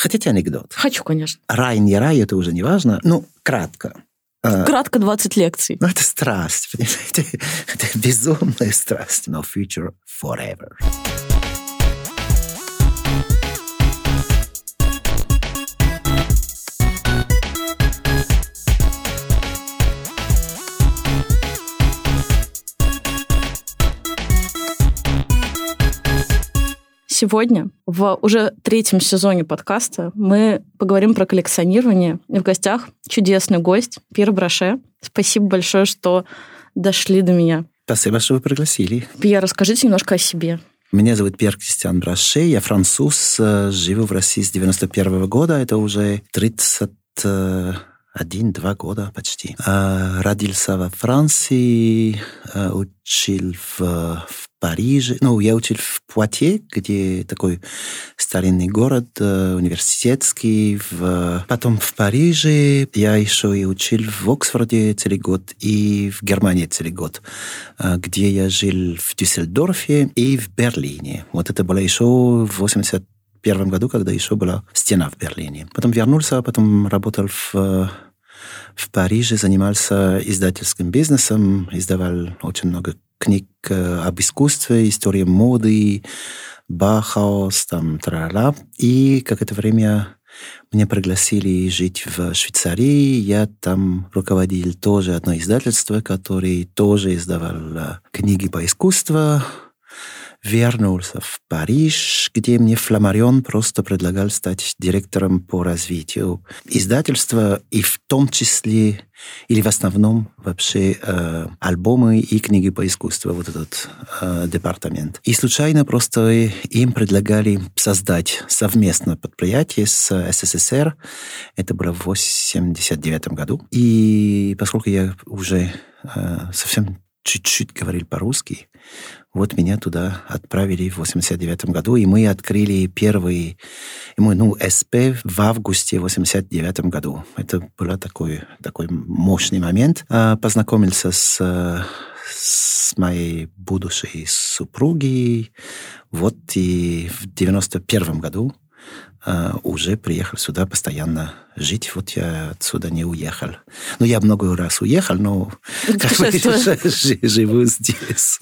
Хотите анекдот? Хочу, конечно. Рай, не рай, это уже не важно. Ну, кратко. А, кратко 20 лекций. Ну, это страсть, понимаете? Это безумная страсть. No future forever. Сегодня, в уже третьем сезоне подкаста, мы поговорим про коллекционирование. И в гостях чудесный гость Пьер Браше. Спасибо большое, что дошли до меня. Спасибо, что вы пригласили. Пьер, расскажите немножко о себе. Меня зовут Пьер Кристиан Браше, я француз, э, живу в России с 91 года, это уже 30 один-два года почти. А, родился во Франции, а, учил в, в Париже. Ну, я учил в Пуатье, где такой старинный город, э, университетский. В... Потом в Париже. Я еще и учил в Оксфорде целый год и в Германии целый год, а, где я жил в Дюссельдорфе и в Берлине. Вот это было еще в 80 первом году, когда еще была стена в Берлине. Потом вернулся, потом работал в, в Париже, занимался издательским бизнесом, издавал очень много книг э, об искусстве, истории моды, Бахаус, там, трала. И какое-то время меня пригласили жить в Швейцарии. Я там руководил тоже одно издательство, которое тоже издавал э, книги по искусству вернулся в Париж, где мне Фламарион просто предлагал стать директором по развитию издательства, и в том числе, или в основном вообще э, альбомы и книги по искусству, вот этот э, департамент. И случайно просто им предлагали создать совместно предприятие с СССР. Это было в 89 году. И поскольку я уже э, совсем чуть-чуть говорил по-русски, вот меня туда отправили в 89 году, и мы открыли первый, мы, ну, СП в августе 89 году. Это был такой, такой мощный момент. А, познакомился с, с моей будущей супругой. Вот и в 91 году Uh, уже приехал сюда постоянно жить. Вот я отсюда не уехал. Ну, я много раз уехал, но как бы живу здесь.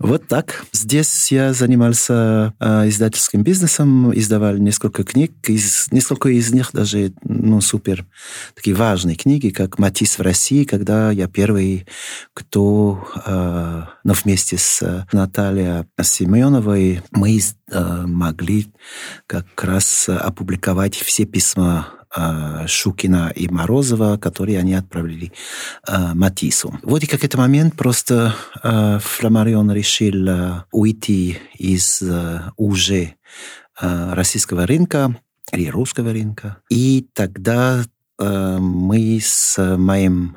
Вот так. Здесь я занимался э, издательским бизнесом, издавал несколько книг, из, несколько из них даже ну, супер такие важные книги, как «Матис в России», когда я первый, кто, э, ну, вместе с Натальей Семеновой, мы э, могли как раз опубликовать все письма Э, Шукина и Морозова, которые они отправили э, Матису. Вот и как этот момент просто э, Фламарион решил уйти из уже российского рынка или русского рынка. И тогда мы с моим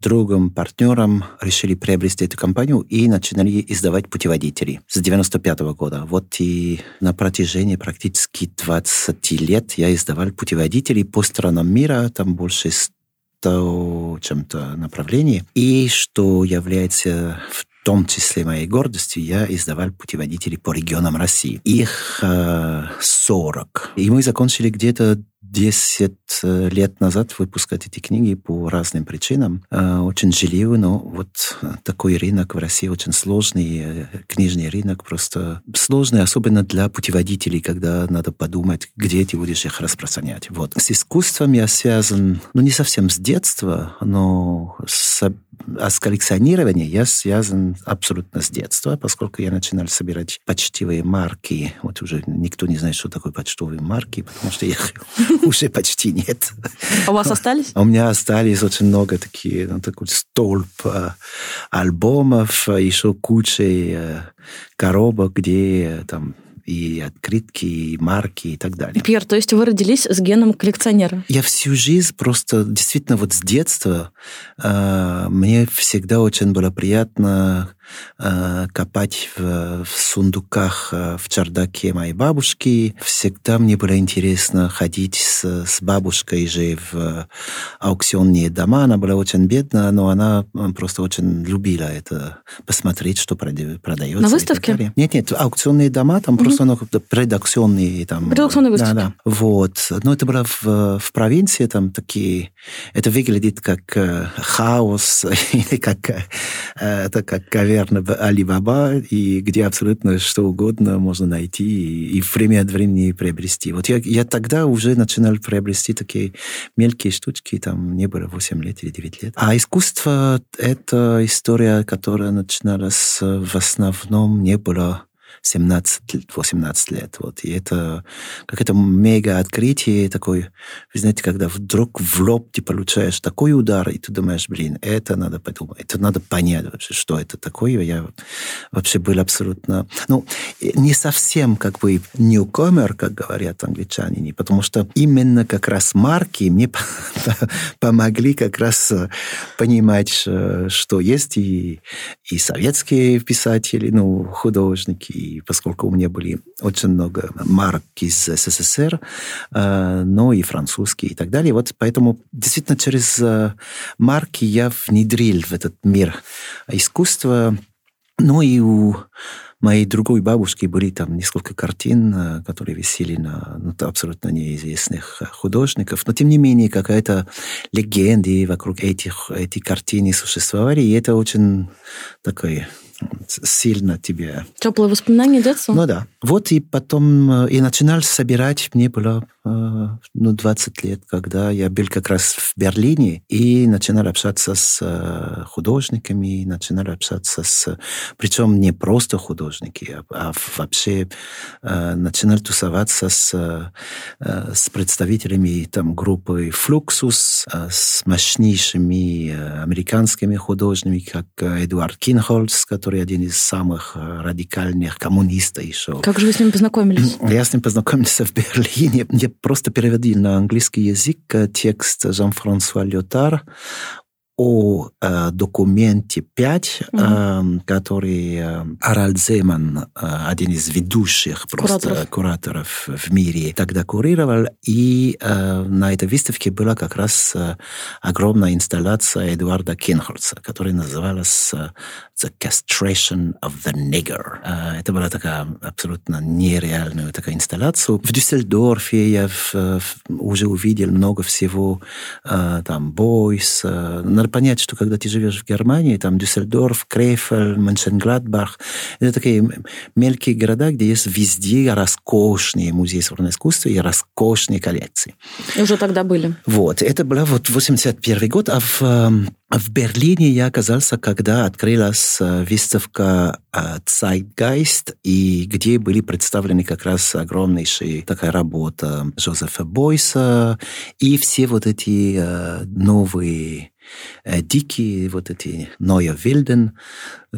другом, партнером решили приобрести эту компанию и начинали издавать путеводители с 95 -го года. Вот и на протяжении практически 20 лет я издавал путеводители по странам мира, там больше 100 чем-то направлений. И что является в том числе моей гордостью, я издавал путеводители по регионам России. Их э, 40. И мы закончили где-то 10 э, лет назад выпускать эти книги по разным причинам. Э, очень жалею, но вот такой рынок в России очень сложный, э, книжный рынок просто сложный, особенно для путеводителей, когда надо подумать, где ты будешь их распространять. Вот. С искусством я связан, ну, не совсем с детства, но с, а с коллекционированием я связан абсолютно с детства, поскольку я начинал собирать почтовые марки. Вот уже никто не знает, что такое почтовые марки, потому что я уже почти нет. А у вас остались? У меня остались очень много такие, ну, такой столб э, альбомов, еще куча э, коробок, где э, там и открытки, и марки, и так далее. Пьер, то есть вы родились с геном коллекционера? Я всю жизнь просто, действительно, вот с детства э, мне всегда очень было приятно э, копать в, в сундуках э, в чердаке моей бабушки. Всегда мне было интересно ходить с, с бабушкой же в аукционные дома. Она была очень бедна, но она просто очень любила это, посмотреть, что продается. На выставке? Нет, нет, аукционные дома, там угу. просто ну, предаукционные. Там, предаукционные выставки. Да, да. Вот. Но это было в, в провинции, там такие... Это выглядит как э, хаос, или как... Э, это как каверна Алибаба, и где абсолютно что угодно можно найти и, и время от времени приобрести. Вот я, я тогда уже начинал приобрести такие мелкие штучки, там мне было 8 лет или 9 лет. А искусство — это история, которая начиналась в основном, не было 17-18 лет. Вот. И это как это мега открытие такое, вы знаете, когда вдруг в лоб ты получаешь такой удар, и ты думаешь, блин, это надо подумать, это надо понять вообще, что это такое. Я вообще был абсолютно, ну, не совсем как бы newcomer, как говорят англичане, потому что именно как раз марки мне помогли как раз э, понимать, э, что есть и, и советские писатели, ну, художники, и поскольку у меня были очень много марок из СССР, э, но и французские и так далее. Вот поэтому действительно через э, марки я внедрил в этот мир искусства. Ну и у моей другой бабушки были там несколько картин, э, которые висели на ну, абсолютно неизвестных художников, но тем не менее какая-то легенда вокруг этих, этих картин существовали, и это очень такое сильно тебе... Теплые воспоминания детства? Ну да. Вот и потом и начинал собирать, мне было ну, 20 лет, когда я был как раз в Берлине и начинал общаться с художниками, начинал общаться с... Причем не просто художники, а, а вообще начинал тусоваться с, с представителями там, группы Fluxus, с мощнейшими американскими художниками, как Эдуард Кинхольц, который один из самых радикальных коммунистов еще. Как же вы с ним познакомились? Я с ним познакомился в Берлине. Я просто переводил на английский язык текст Жан-Франсуа Лютар о э, документе 5, mm-hmm. э, который э, Аральд Земан, э, один из ведущих просто кураторов. кураторов в мире, тогда курировал. И э, на этой выставке была как раз э, огромная инсталляция Эдуарда Кенхольца, которая называлась э, The Castration of the Nigger. Э, это была такая абсолютно нереальная такая инсталляция. В Дюссельдорфе я в, в, уже увидел много всего, э, там, Бойс, э, надо понять, что когда ты живешь в Германии, там Дюссельдорф, Крейфель, Меншенгладбах, это такие мелкие города, где есть везде роскошные музеи современного искусства и роскошные коллекции. И уже тогда были. Вот. Это был вот 81 год, а в эм, в Берлине я оказался, когда открылась э, выставка э, Zeitgeist, и где были представлены как раз огромнейшая такая работа Жозефа Бойса и все вот эти э, новые дикие, вот эти Neue Wilden,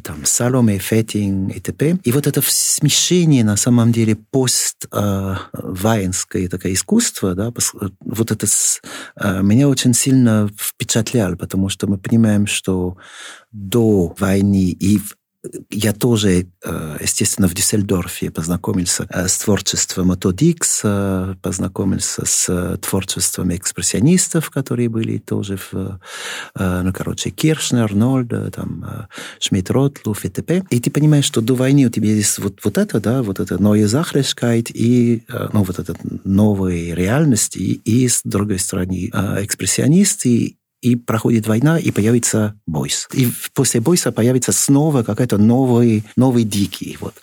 там Саломе, Феттинг и т.п. И вот это смешение, на самом деле, пост-воинское э, такое искусство, да, вот это с, э, меня очень сильно впечатляло, потому что мы понимаем, что до войны и я тоже, э, естественно, в Дюссельдорфе познакомился э, с творчеством Отодикс, э, познакомился с творчеством экспрессионистов, которые были тоже в, ну, короче, Киршнер, Нольд, там, Шмидт Ротлуф и т.п. И ты понимаешь, что до войны у тебя есть вот, вот это, да, вот это Neue Sachlichkeit и, ну, вот эта новая реальность, и, и с другой стороны, экспрессионисты, и проходит война, и появится бойс. И после бойса появится снова какой-то новый, новый дикий, вот,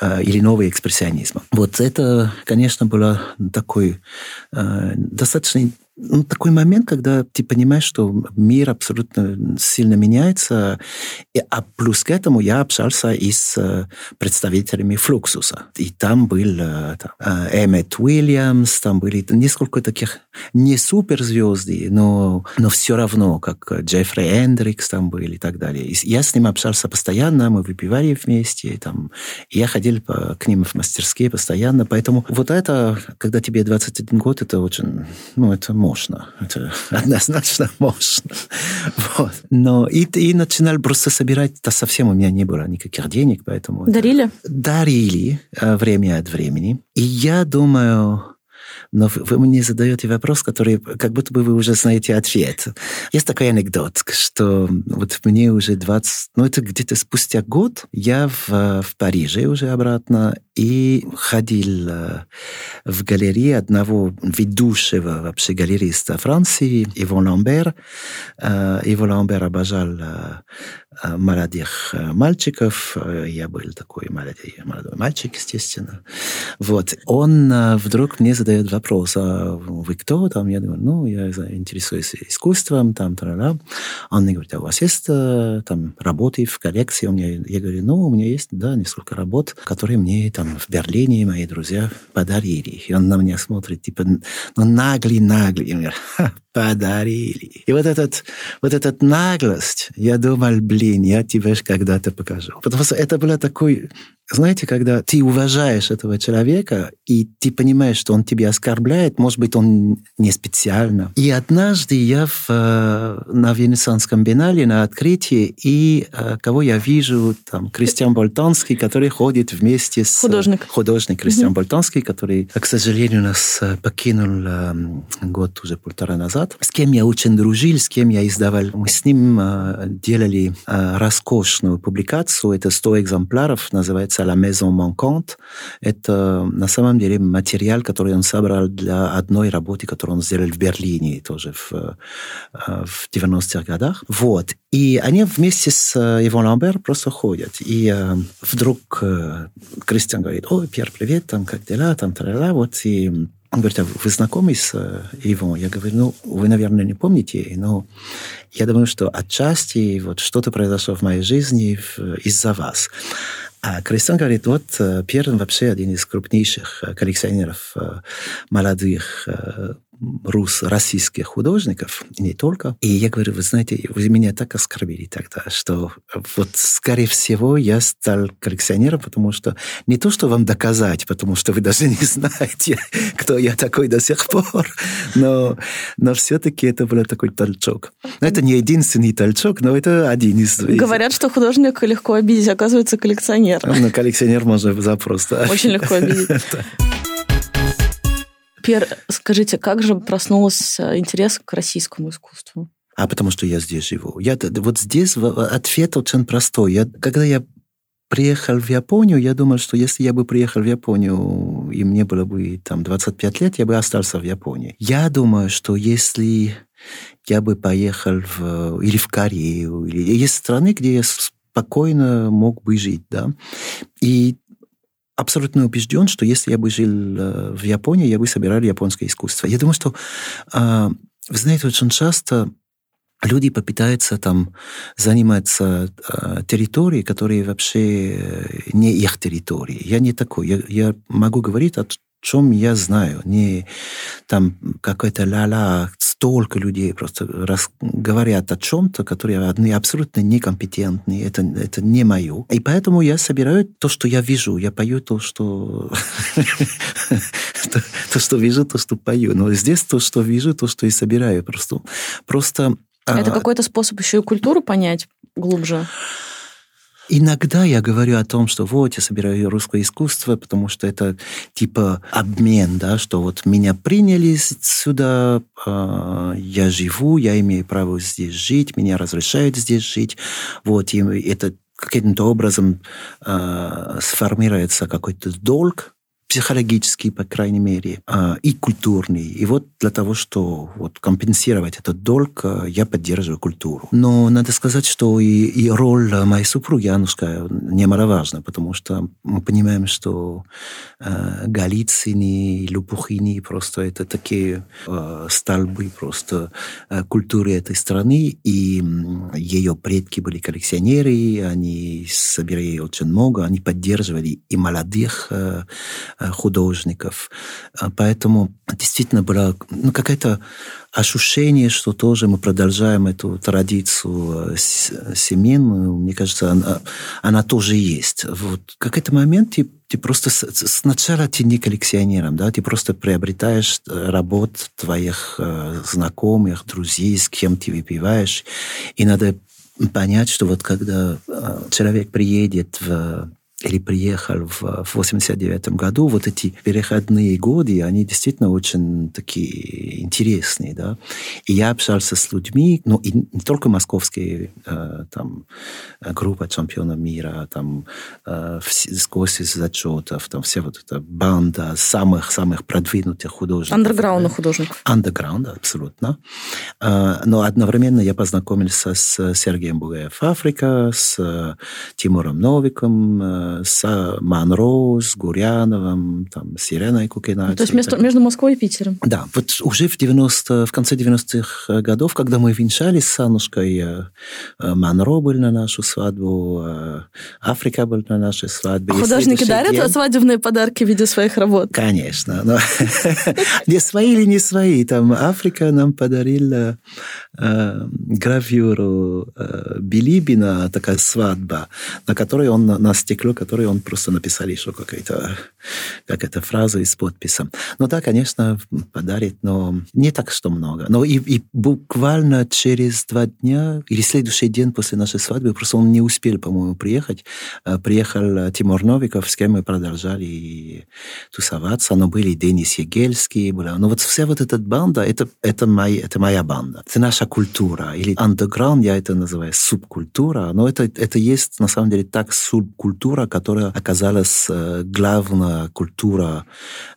э, или новый экспрессионизм. Вот это, конечно, было такой э, достаточно ну, такой момент, когда ты понимаешь, что мир абсолютно сильно меняется, и, а плюс к этому я общался и с э, представителями Флуксуса. И там был э, там, э, Эммет Уильямс, там были несколько таких не суперзвезды, но, но все равно, как Джеффри Эндрикс там был и так далее. И я с ним общался постоянно, мы выпивали вместе, и там, и я ходил по, к ним в мастерские постоянно, поэтому вот это, когда тебе 21 год, это очень, ну, это можно. Это однозначно можно. Вот. Но и, и начинал просто собирать. Да совсем у меня не было никаких денег, поэтому... Дарили? Это... Дарили время от времени. И я думаю, но вы мне задаете вопрос, который как будто бы вы уже знаете ответ. Есть такой анекдот, что вот мне уже 20, ну это где-то спустя год, я в, в Париже уже обратно, и ходил в галерею одного ведущего вообще галериста Франции, Ивон Ламбер. Ивон Ламбер обожал молодых мальчиков. Я был такой молодой, молодой мальчик, естественно. Вот. Он вдруг мне задает вопрос, а вы кто? Там, я думаю, ну, я интересуюсь искусством, там, та Он мне говорит, а у вас есть там работы в коллекции? У меня, я говорю, ну, у меня есть, да, несколько работ, которые мне там в Берлине мои друзья подарили. И он на меня смотрит, типа, ну, наглый, наглый. Подарили. И вот этот, вот этот наглость, я думал, блин, я тебе когда-то покажу. Потому что это было такой знаете, когда ты уважаешь этого человека, и ты понимаешь, что он тебя оскорбляет, может быть, он не специально. И однажды я в, э, на Венецианском бинале на открытии, и э, кого я вижу, там, Кристиан Болтонский, который ходит вместе с... Художник. Художник Кристиан. Болтонский, который, к сожалению, нас э, покинул год уже полтора назад. С кем я очень дружил, с кем я издавал. Мы с ним делали роскошную публикацию, это 100 экземпляров, называется называется «La Maison Manquante». Это на самом деле материал, который он собрал для одной работы, которую он сделал в Берлине тоже в, э, в 90-х годах. Вот. И они вместе с Ивон Ламбер просто ходят. И э, вдруг э, Кристиан говорит, ой, Пьер, привет, там, как дела, там, та вот, и он говорит, а вы знакомы с Ивом? Я говорю, ну, вы, наверное, не помните, но я думаю, что отчасти вот что-то произошло в моей жизни из-за вас. А Кристиан говорит, вот Пьер вообще один из крупнейших коллекционеров молодых рус, российских художников, и не только. И я говорю, вы знаете, вы меня так оскорбили тогда, что вот, скорее всего, я стал коллекционером, потому что не то, что вам доказать, потому что вы даже не знаете, кто я такой до сих пор, но, но все-таки это был такой толчок. Но это не единственный толчок, но это один из... Говорят, что художник легко обидеть, оказывается, коллекционер. Ну, коллекционер можно запросто. Очень легко обидеть. Пьер, скажите, как же проснулся интерес к российскому искусству? А потому что я здесь живу. Я, вот здесь ответ очень простой. Я, когда я приехал в Японию, я думал, что если я бы приехал в Японию, и мне было бы там 25 лет, я бы остался в Японии. Я думаю, что если я бы поехал в, или в Корею, или есть страны, где я спокойно мог бы жить, да. И абсолютно убежден, что если я бы жил э, в Японии, я бы собирал японское искусство. Я думаю, что, а, вы знаете, очень часто люди попытаются там заниматься э, территорией, которые вообще э, не их территории. Я не такой. Я, я могу говорить о чем я знаю. Не там какой-то ля-ля, столько людей просто раз, говорят о чем-то, которые они абсолютно некомпетентные. Это, это не мое. И поэтому я собираю то, что я вижу. Я пою то, что... то, что вижу, то, что пою. Но здесь то, что вижу, то, что и собираю. Просто... просто это а, какой-то способ еще и культуру понять глубже? Иногда я говорю о том, что вот я собираю русское искусство, потому что это типа обмен, да, что вот меня приняли сюда, э, я живу, я имею право здесь жить, меня разрешают здесь жить, вот, и это каким-то образом э, сформируется какой-то долг, психологический, по крайней мере, а, и культурный. И вот для того, что вот компенсировать этот долг, а, я поддерживаю культуру. Но надо сказать, что и, и роль моей супруги Анушка немаловажна, потому что мы понимаем, что э, Голицыни, Люпухини просто это такие э, столбы просто э, культуры этой страны, и ее предки были коллекционеры, они собирали очень много, они поддерживали и молодых э, художников. Поэтому действительно было ну, какое-то ощущение, что тоже мы продолжаем эту традицию семейную. Мне кажется, она, она тоже есть. Вот в какой-то момент ты, ты просто сначала ты не коллекционером, да, ты просто приобретаешь работ твоих знакомых, друзей, с кем ты выпиваешь, и надо понять, что вот когда человек приедет в или приехал в 89 году, вот эти переходные годы, они действительно очень такие интересные, да. И я общался с людьми, ну, и не только московские, э, там, группа чемпионов мира, там, э, сквозь зачетов, там, все вот эта банда самых-самых продвинутых художников. Андерграундных художников. Андерграунда, абсолютно. Э, но одновременно я познакомился с Сергеем Бугаев Африка, с Тимуром Новиком, э, с Монро, с Гуряновым, там, с Еленой Кукиной. То есть между, между Москвой и Питером? Да. Вот уже в, 90, в конце 90-х годов, когда мы венчались с Аннушкой, э, э, Монро был на нашу свадьбу, э, Африка был на нашей свадьбе. А художники дарят день... свадебные подарки в виде своих работ? Конечно. Но не свои или не свои. Там Африка нам подарила гравюру Билибина, такая свадьба, на которой он на стекло который он просто написал еще какая-то какая фраза с подписом. Ну да, конечно, подарит, но не так, что много. Но и, и буквально через два дня или следующий день после нашей свадьбы, просто он не успел, по-моему, приехать. Э, приехал Тимур Новиков, с кем мы продолжали тусоваться. Но были Денис Егельский. Была... Но вот вся вот эта банда, это, это, моя, это моя банда. Это наша культура. Или underground, я это называю, субкультура. Но это, это есть, на самом деле, так субкультура культура, которая оказалась э, главная культура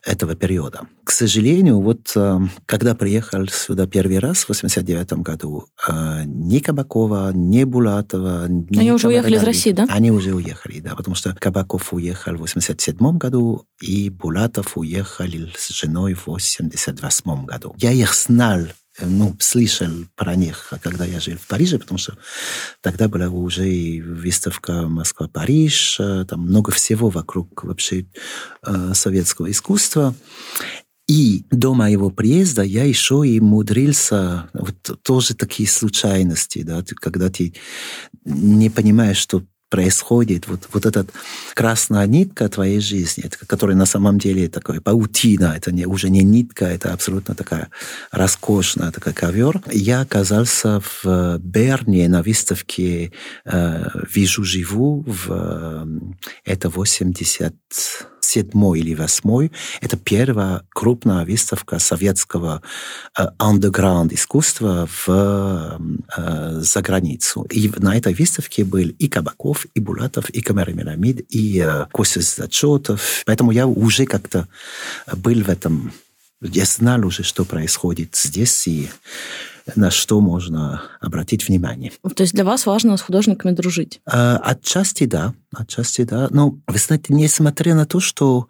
этого периода. К сожалению, вот э, когда приехал сюда первый раз в 89 году, э, ни Кабакова, ни Булатова... Ни Они уже уехали из России, да? Они уже уехали, да, потому что Кабаков уехал в 87 году, и Булатов уехал с женой в 88 году. Я их знал ну, слышал про них, когда я жил в Париже, потому что тогда была уже и выставка Москва-Париж, там много всего вокруг вообще советского искусства. И до моего приезда я еще и мудрился, вот тоже такие случайности, да, когда ты не понимаешь, что происходит, вот, вот эта красная нитка твоей жизни, которая на самом деле такая паутина, это не, уже не нитка, это абсолютно такая роскошная такая ковер. Я оказался в Берне на выставке э, «Вижу, живу», в, э, это 80 седьмой или восьмой. Это первая крупная выставка советского андеграунд искусства в, э, за границу. И на этой выставке был и Кабаков, и Булатов, и Камера Мирамид, и э, Костя Зачетов. Поэтому я уже как-то был в этом я знал уже, что происходит здесь, и на что можно обратить внимание. То есть для вас важно с художниками дружить? А, отчасти да, отчасти да. Но, вы знаете, несмотря на то, что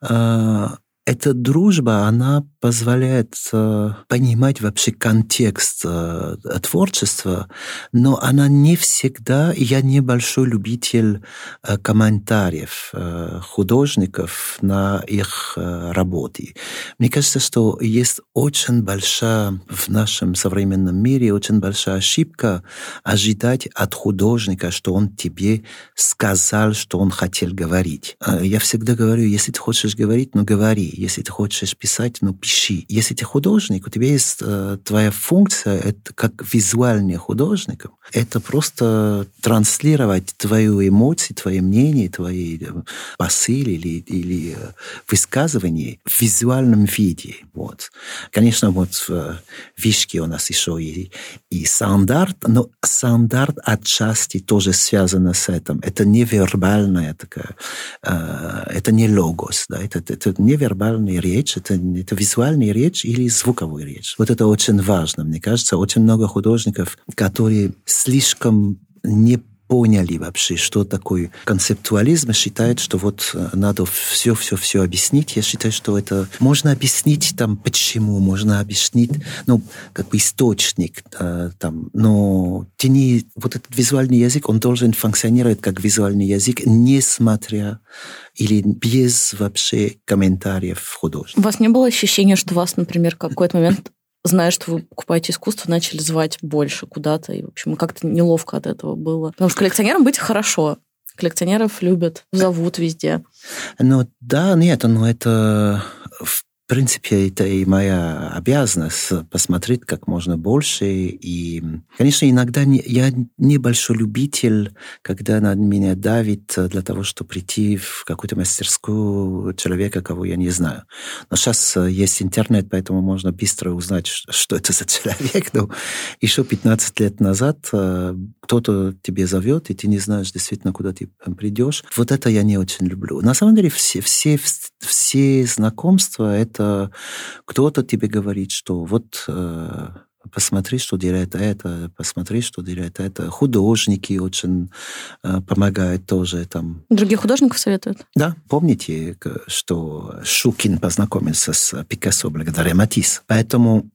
а, эта дружба, она позволяет э, понимать вообще контекст э, творчества, но она не всегда, я не большой любитель э, комментариев э, художников на их э, работы. Мне кажется, что есть очень большая в нашем современном мире, очень большая ошибка ожидать от художника, что он тебе сказал, что он хотел говорить. Э, я всегда говорю, если ты хочешь говорить, ну говори. Если ты хочешь писать, ну пиши. Если ты художник, у тебя есть э, твоя функция, это как визуальный художник, это просто транслировать твою эмоции, твои мнения, твои э, посылы или, или э, высказывания в визуальном виде. Вот. Конечно, вот в э, Вишке у нас еще и, и стандарт, но стандарт отчасти тоже связано с этим. Это невербальная такая, э, это не логос, да, это, это невербальная вербальная речь, это, это визуальная речь или звуковая речь. Вот это очень важно, мне кажется. Очень много художников, которые слишком не поняли вообще, что такое концептуализм, считает, что вот э, надо все-все-все объяснить. Я считаю, что это можно объяснить там почему, можно объяснить, ну, как бы источник э, там, но ты не, вот этот визуальный язык, он должен функционировать как визуальный язык, несмотря или без вообще комментариев художника. У вас не было ощущения, что вас, например, в какой-то момент зная, что вы покупаете искусство, начали звать больше куда-то. И, в общем, как-то неловко от этого было. Потому что коллекционерам быть хорошо. Коллекционеров любят, зовут везде. Ну да, нет, но это в принципе, это и моя обязанность посмотреть как можно больше. И, конечно, иногда не, я небольшой любитель, когда на меня давит для того, чтобы прийти в какую-то мастерскую человека, кого я не знаю. Но сейчас есть интернет, поэтому можно быстро узнать, что это за человек. Но еще 15 лет назад кто-то тебе зовет, и ты не знаешь действительно, куда ты придешь. Вот это я не очень люблю. На самом деле все, все, все знакомства — это это кто-то тебе говорит, что вот э, посмотри, что делает это, посмотри, что делает это. Художники очень э, помогают тоже там. Других художников советуют? Да, помните, что Шукин познакомился с Пикассо благодаря Матис. Поэтому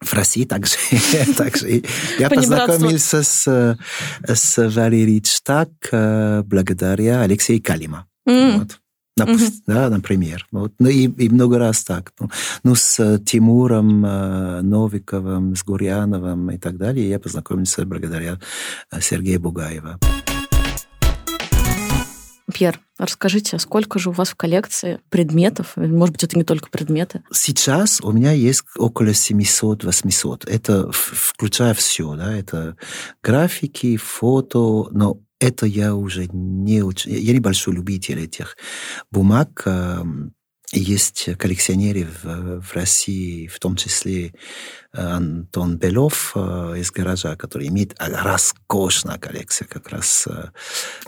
в России также, также я познакомился с, с Валерией Штак э, благодаря Алексею Калима. Mm. Вот. Допустим, угу. да, например. Вот. Ну, и, и много раз так. Ну, ну с Тимуром э, Новиковым, с Гурьяновым и так далее я познакомился благодаря э, Сергею Бугаеву. Пьер, расскажите, сколько же у вас в коллекции предметов? Может быть, это не только предметы? Сейчас у меня есть около 700-800. Это включая все, да, это графики, фото, но это я уже не очень... Я небольшой любитель этих бумаг. Эм, есть коллекционеры в, в России, в том числе э, Антон Белов э, из гаража, который имеет роскошная коллекция как раз э,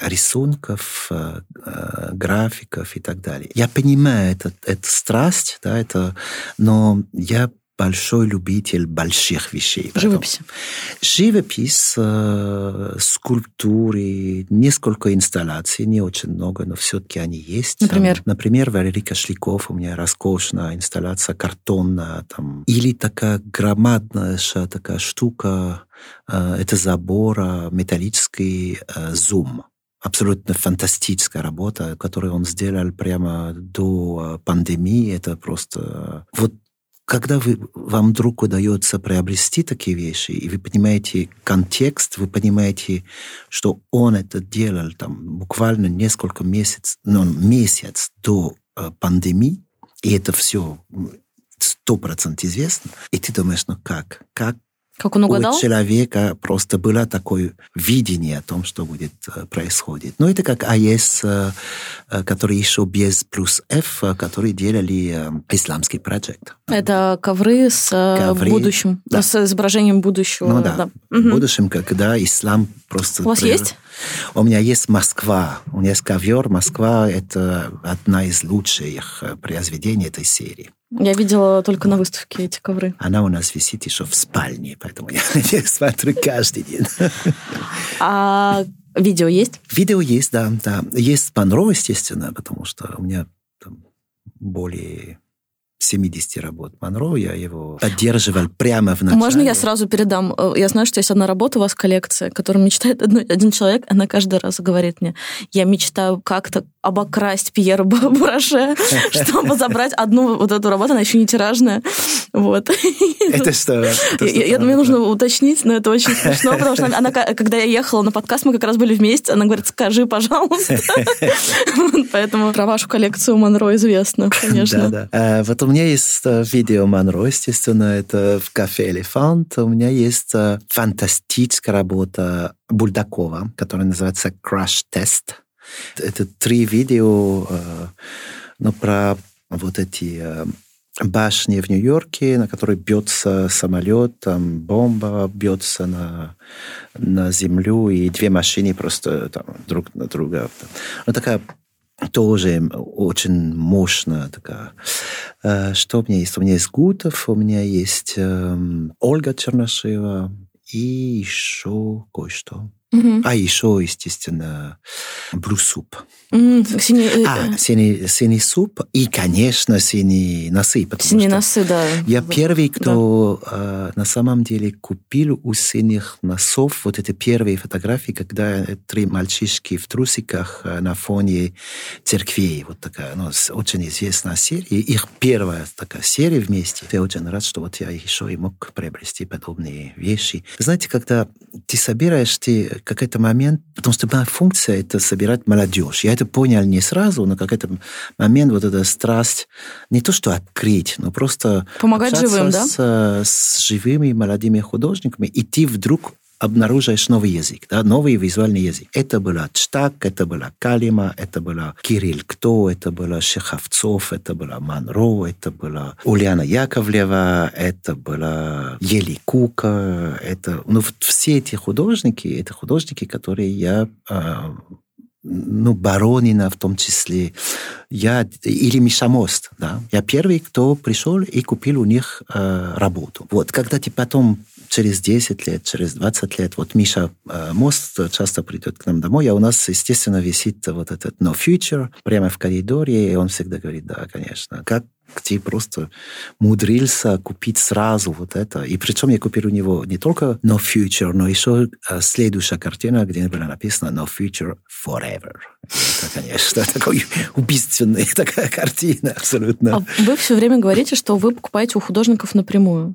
рисунков, графиков и так далее. Я понимаю это, это страсть, да, это, но я большой любитель больших вещей. Живописи. Живопись, э, скульптуры, несколько инсталляций, не очень много, но все-таки они есть. Например? Там, например, Валерий Кошляков, у меня роскошная инсталляция картонная, там, или такая громадная такая штука, э, это забора, металлический э, зум абсолютно фантастическая работа, которую он сделал прямо до э, пандемии. Это просто... Вот когда вы, вам вдруг удается приобрести такие вещи, и вы понимаете контекст, вы понимаете, что он это делал там буквально несколько месяцев, ну, месяц до э, пандемии, и это все сто процентов известно, и ты думаешь, ну как, как как он угадал? У человека просто было такое видение о том, что будет э, происходить. Ну, это как АЭС, э, э, который еще без плюс F, который делали исламский проект. Это ковры с ковры, будущим, да. с изображением будущего. Ну да, да. в будущем, когда ислам просто... У вас есть? У меня есть Москва. У меня есть ковер. Москва – это одна из лучших произведений этой серии. Я видела только на выставке эти ковры. Она у нас висит еще в спальне, поэтому я их смотрю каждый день. А видео есть? Видео есть, да. да. Есть Монро, естественно, потому что у меня там более 70 работ Монро, я его поддерживал прямо в начале. Можно я сразу передам? Э, я знаю, что есть одна работа у вас, коллекция, которую мечтает один человек, она каждый раз говорит мне, я мечтаю как-то обокрасть Пьера Бураше, чтобы забрать одну вот эту работу, она еще не тиражная. Вот. Это что? Я думаю, нужно уточнить, но это очень смешно, потому что она, когда я ехала на подкаст, мы как раз были вместе, она говорит, скажи, пожалуйста. Поэтому про вашу коллекцию Монро известно, конечно. Да, да. Вот у меня есть э, видео Монро, естественно, это в кафе «Элефант». У меня есть э, фантастическая работа Бульдакова, которая называется «Crash Test». Это три видео э, ну, про вот эти башни в Нью-Йорке, на которой бьется самолет, там бомба бьется на, на землю, и две машины просто там, друг на друга. Ну, такая тоже очень мощная такая. Э, что у меня есть? У меня есть Гутов, у меня есть э, Ольга Чернышева и еще кое-что. Мгм. А еще, естественно, Soup. М, синий, э, А, э, синий, синий суп и, конечно, синие носы. что носы, да. Я Вот. первый, кто э, на самом деле купил у синих носов вот эти первые фотографии, когда три мальчишки в трусиках э, на фоне церквей. Вот такая, ну, очень известная серия. Их первая такая серия вместе. Я очень рад, что вот я еще и мог приобрести подобные вещи. Знаете, когда ты собираешь, ты какой-то момент, потому что моя функция это собирать молодежь. Я это понял не сразу, но какой-то момент вот эта страсть не то что открыть, но просто Помогать живым, да? с, э, с живыми молодыми художниками, и ты вдруг обнаружаешь новый язык, да, новый визуальный язык. Это была Чтак, это была Калима, это была Кирилл Кто, это была Шеховцов, это была Манро, это была Ульяна Яковлева, это была Ели Кука, это, ну, все эти художники, это художники, которые я а, ну, Баронина в том числе, я, или Миша Мост, да. Я первый, кто пришел и купил у них э, работу. Вот, когда ты потом через 10 лет, через 20 лет, вот Миша э, Мост часто придет к нам домой, а у нас, естественно, висит вот этот No Future прямо в коридоре, и он всегда говорит, да, конечно, как ты просто мудрился купить сразу вот это. И причем я купил у него не только No Future, но еще э, следующая картина, где было написано No Future Forever. Это, конечно, такой убийственная такая картина, абсолютно. А вы все время говорите, что вы покупаете у художников напрямую.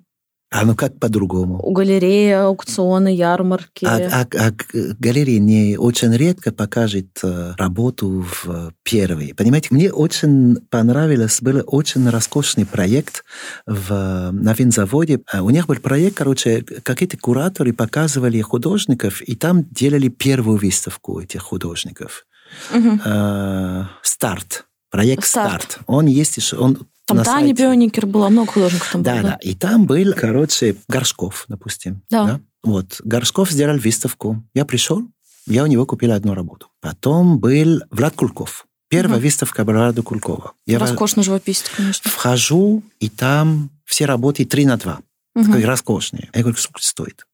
А ну как по-другому? У галереи, аукционы, ярмарки. А, а- а г- галерея не очень редко покажет э, работу в э, первый. Понимаете, мне очень понравилось, был очень роскошный проект в, э, на винзаводе. А У них был проект, короче, какие-то кураторы показывали художников, и там делали первую выставку этих художников. Мгм. Э, Старт. Проект Старт. Старт. Он есть еще, он Там на Таня сайте. Бионикер была, много художников там Да, было. да. И там был, короче, Горшков, допустим. Да. Вот. Горшков сделал выставку. Я пришел, я у него купил одну работу. Потом был Влад Кульков. Первая Мгм. выставка Влада Кулькова. Я Роскошно живописец, конечно. вхожу, и там все работы 3 на 2. Мгм. Такой роскошные. Я говорю, сколько стоит?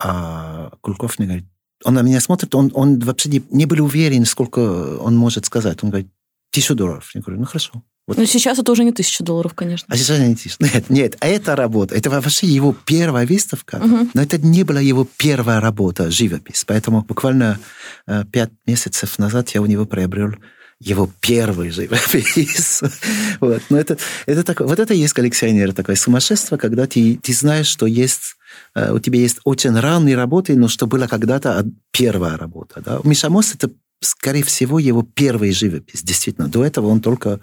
А Кульков мне говорит, он на меня смотрит, он, он вообще не, не был уверен, сколько он может сказать. Он говорит, тысячу долларов. Я говорю, ну хорошо. Вот Но сейчас это уже не тысяча долларов, конечно. а сейчас не тише. Нет, нет, а эта работа, это вообще его первая выставка, Мгм. но это не была его первая работа, живопись. Поэтому буквально э, пять месяцев назад я у него приобрел его первый живопись. вот. Но это, это такое, вот это и есть коллекционер, такое сумасшествие, когда ты, ты знаешь, что есть, э, у тебя есть очень ранние работы, но что была когда-то первая работа. Да? Миша Мос это скорее всего, его первый живопись. Действительно, до этого он только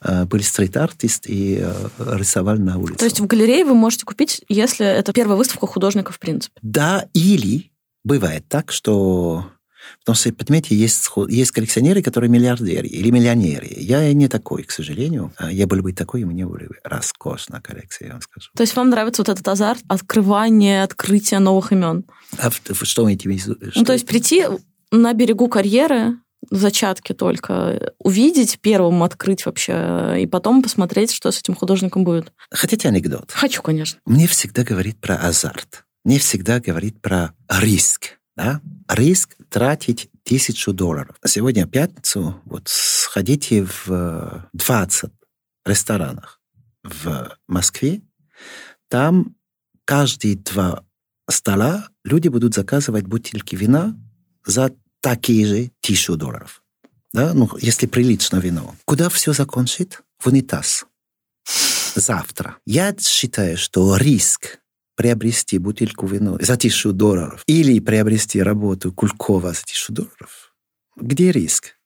э, был стрит-артист и э, рисовал на улице. То есть в галерее вы можете купить, если это первая выставка художника в принципе. Да, или бывает так, что... Потому что, понимаете, есть, есть коллекционеры, которые миллиардеры или миллионеры. Я не такой, к сожалению. А Я был бы такой, у меня была бы роскошная коллекция, я вам скажу. То есть вам нравится вот этот азарт открывания, открытия новых имен. А что вы имеете в виду? Ну, то есть прийти на берегу карьеры, в зачатке только, увидеть первым, открыть вообще, и потом посмотреть, что с этим художником будет. Хотите анекдот? Хочу, конечно. Мне всегда говорит про азарт. Мне всегда говорит про риск. Да? Риск тратить тысячу долларов. Сегодня в пятницу вот сходите в э, 20 ресторанах в Москве. Там каждые два стола люди будут заказывать бутылки вина за такие же тысячу долларов. Да? Ну, если прилично вино. Куда все закончит? В унитаз завтра. Я считаю, что риск приобрести бутылку вина за тысячу долларов или приобрести работу Кулькова за тысячу долларов, где риск?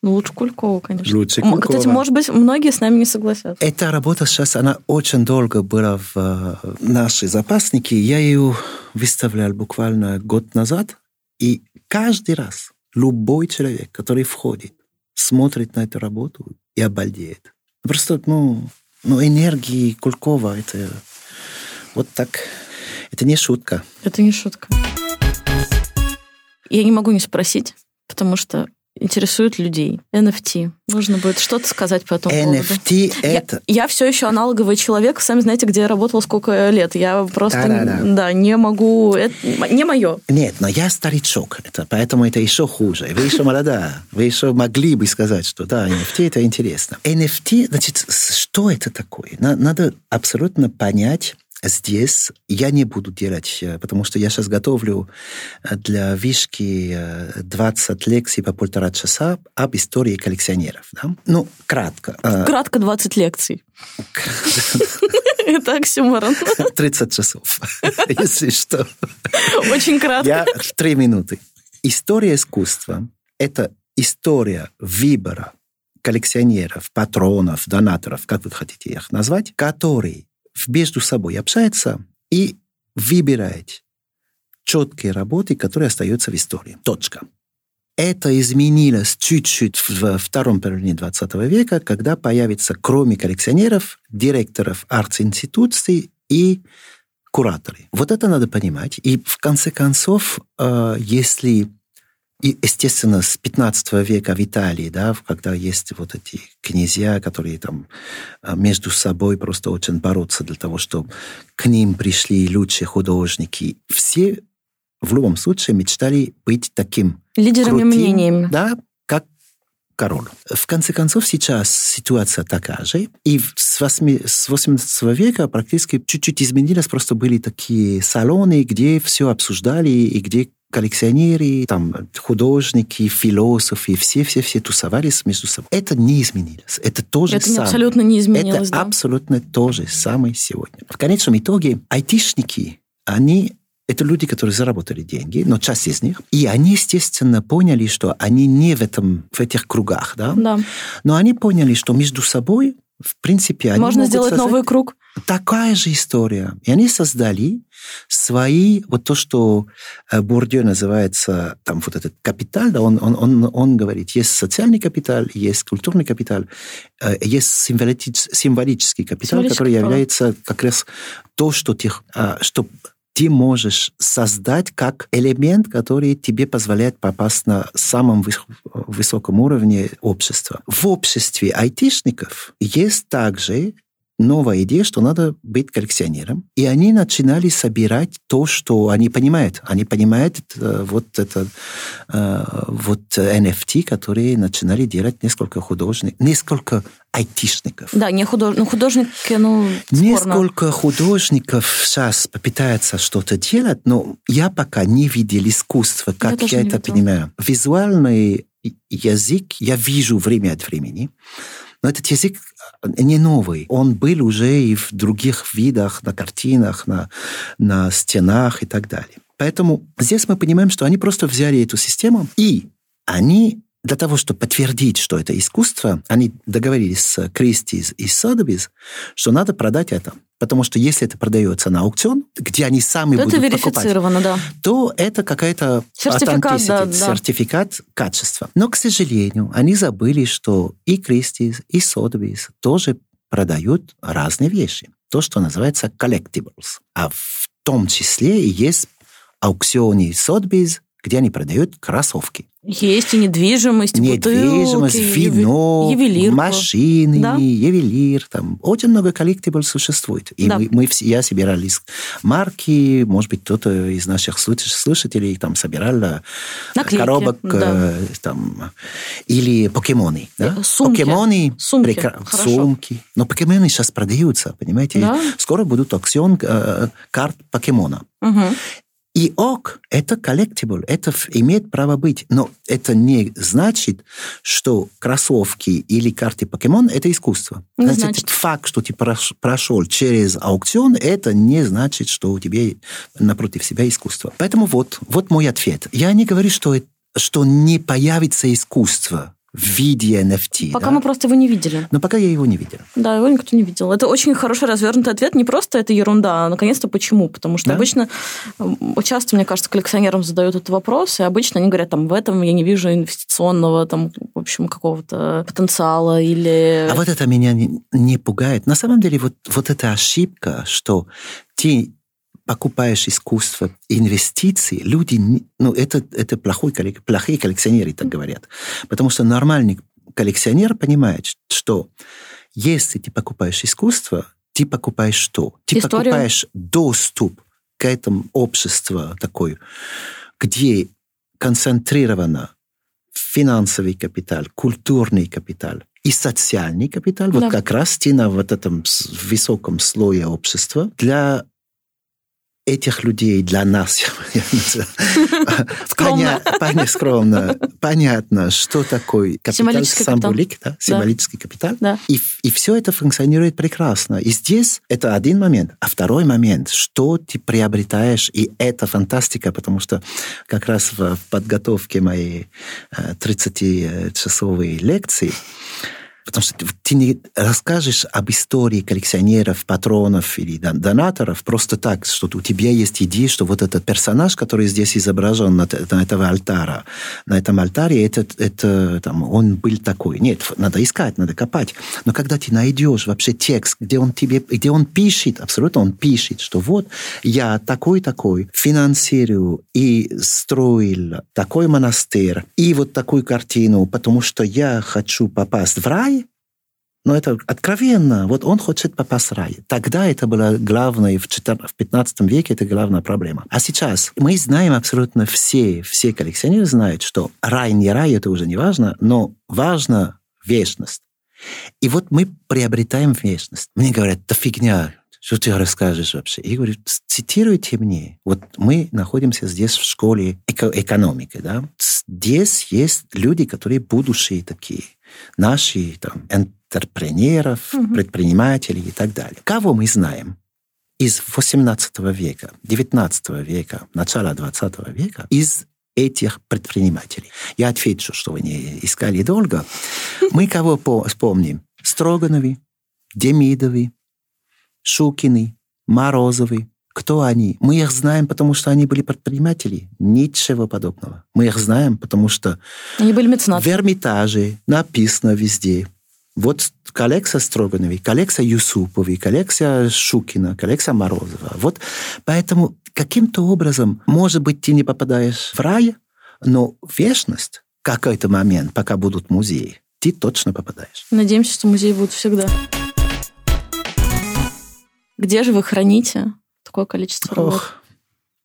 Ну, лучше Кулькова, конечно. Лучше Кулькова. Кстати, может быть, многие с нами не согласятся. Эта работа сейчас, она очень долго была в э, нашей запаснике. Я ее выставлял буквально год назад. И каждый раз любой человек, который входит, смотрит на эту работу и обалдеет. Просто, ну, ну энергии Кулькова, это вот так, это не шутка. Это не шутка. Я не могу не спросить, потому что интересует людей. NFT. Нужно будет что-то сказать по этому NFT поводу. это... Я, я все еще аналоговый человек. Сами знаете, где я работала сколько лет. Я просто Да-да-да. да, не могу... Это не мое. Нет, но я старичок, это, поэтому это еще хуже. Вы еще молодая, вы еще могли бы сказать, что да, NFT это интересно. NFT, значит, что это такое? На- Надо абсолютно понять, Здесь я не буду делать, э, потому что я сейчас готовлю э, для Вишки э, 20 лекций по полтора часа об истории коллекционеров. Да? Ну, кратко. Э, Кратко 20 лекций. Это оксюморон. 30 часов, если что. Очень кратко. Я три минуты. История искусства – это история выбора коллекционеров, патронов, донаторов, как вы хотите их назвать, которые между собой общаются и выбирают четкие работы, которые остаются в истории. Точка. Это изменилось чуть-чуть в втором половине 20 века, когда появится, кроме коллекционеров, директоров арт-институций и кураторы. Вот это надо понимать. И в конце концов, э, если и, естественно, с 15 века в Италии, да, когда есть вот эти князья, которые там э, между собой просто очень борются для того, чтобы к ним пришли лучшие художники, все в любом случае мечтали быть таким Лидерами крутым, мнениями. Да, как король. В конце концов, сейчас ситуация такая же. И с, 8, с 18 века практически чуть-чуть изменилось. Просто были такие салоны, где все обсуждали, и где коллекционеры, там, художники, философы, все-все-все тусовались между собой. Это не изменилось. Это тоже Это самое. абсолютно не изменилось, Это да. абсолютно то же самое сегодня. В конечном итоге айтишники, они это люди, которые заработали деньги, но часть из них. И они, естественно, поняли, что они не в, этом, в этих кругах, да? Да. Но они поняли, что между собой, в принципе, они Можно сделать создать новый круг. Такая же история. И они создали свои, вот то, что э, Бурдю называется, там вот этот капиталь, да, он, он, он, он говорит, есть социальный капитал, есть культурный капитал, э, есть символич- символический капитал, Символический который капитал. является как раз то, что ты, э, что ты можешь создать как элемент, который тебе позволяет попасть на самом выс- высоком уровне общества. В обществе айтишников есть также новая идея, что надо быть коллекционером. И они начинали собирать то, что они понимают. Они понимают э, вот это э, вот NFT, которые начинали делать несколько художников, несколько айтишников. Да, не худож... ну, художники, ну, спорно. Несколько художников сейчас попытаются что-то делать, но я пока не видел искусства, как я, не это видела. понимаю. Визуальный язык я вижу время от времени, но этот язык не новый. Он был уже и в других видах, на картинах, на, на стенах и так далее. Поэтому здесь мы понимаем, что они просто взяли эту систему, и они для того, чтобы подтвердить, что это искусство, они договорились с Кристис и Содобис, что надо продать это. Потому что если это продается на аукцион, где они сами То это будут покупать, верифицировано, да. то это какая-то Сертификат, да, да. сертификат качества. Но, к сожалению, они забыли, что и Кристис, и Сотбис тоже продают разные вещи. То, что называется collectibles. А в том числе и есть аукционы Сотбис, где они продают кроссовки. Есть и недвижимость, и Недвижимость, бутылки, вино, ювелирку. машины, Да. ювелир. Там очень много коллектибл существует. И Да. мы, мы я собирал из марки, может быть, кто-то из наших слуш- слушателей там собирал э, Наклейки, коробок да. э, там, или покемоны. Да? Э, сумки. Покемоны, Сумки, прекра- сумки. Но покемоны сейчас продаются, понимаете? Да. Скоро будут аукцион э, карт покемона. Мгм. И ок, это collectible, это имеет право быть. Но это не значит, что кроссовки или карты покемон – это искусство. Не Значит, значит. факт, что ты прош- прошел через аукцион, это не значит, что у тебя напротив себя искусство. Поэтому вот, вот мой ответ. Я не говорю, что, что не появится искусство в виде NFT. Пока да? мы просто его не видели. Но пока я его не видел. Да, его никто не видел. Это очень хороший развернутый ответ. Не просто это ерунда, а наконец-то почему. Потому что Да. обычно, часто, мне кажется, коллекционерам задают этот вопрос, и обычно они говорят, там, в этом я не вижу инвестиционного, там, в общем, какого-то потенциала или... А вот это меня не, не пугает. На самом деле, вот, вот эта ошибка, что ты покупаешь искусство, инвестиции, люди, ну, это, это плохой, плохие коллекционеры так говорят. Потому что нормальный коллекционер понимает, что если ты покупаешь искусство, ты покупаешь что? Ты Историю. покупаешь доступ к этому обществу такой, где концентрировано финансовый капитал, культурный капитал и социальный капитал, да. вот как раз ты на вот этом высоком слое общества для этих людей для нас, скромно. Поня, скромно, понятно, что такое капитал, символик, символический капитал, и все это функционирует прекрасно. И здесь это один момент. А второй момент, что ты приобретаешь, и это фантастика, потому что как раз в подготовке моей 30-часовой э, лекции Потому что ты не расскажешь об истории коллекционеров, патронов или донаторов просто так, что у тебя есть идея, что вот этот персонаж, который здесь изображен на, на этого алтара, на этом алтаре, это, это, там, он был такой. Нет, надо искать, надо копать. Но когда ты найдешь вообще текст, где он тебе, где он пишет, абсолютно он пишет, что вот я такой-такой финансирую и строил такой монастырь и вот такую картину, потому что я хочу попасть в рай, но это откровенно. Вот он хочет попасть в рай. Тогда это было главное, в, 14, в 15 веке это главная проблема. А сейчас мы знаем абсолютно все, все коллекционеры знают, что рай не рай, это уже не важно, но важно вечность. И вот мы приобретаем вечность. Мне говорят, да фигня, что ты расскажешь вообще? И говорю, цитируйте мне. Вот мы находимся здесь в школе эко экономики, да? Здесь есть люди, которые будущие такие. Наши там, интерпренеров, угу. предпринимателей и так далее. Кого мы знаем? Из 18 века, 19 века, начала 20 века, из этих предпринимателей. Я отвечу, что вы не искали долго. Мы кого вспомним? Строганови, Демидовы, Шукины, Морозовы. Кто они? Мы их знаем, потому что они были предприниматели. Ничего подобного. Мы их знаем, потому что... Они были меценаты. В Эрмитаже написано везде вот коллекция Строгановой, коллекция Юсуповой, коллекция Шукина, коллекция Морозова. Вот поэтому каким-то образом, может быть, ты не попадаешь в рай, но вечность, какой-то момент, пока будут музеи, ты точно попадаешь. Надеемся, что музеи будут всегда. Где же вы храните такое количество работ?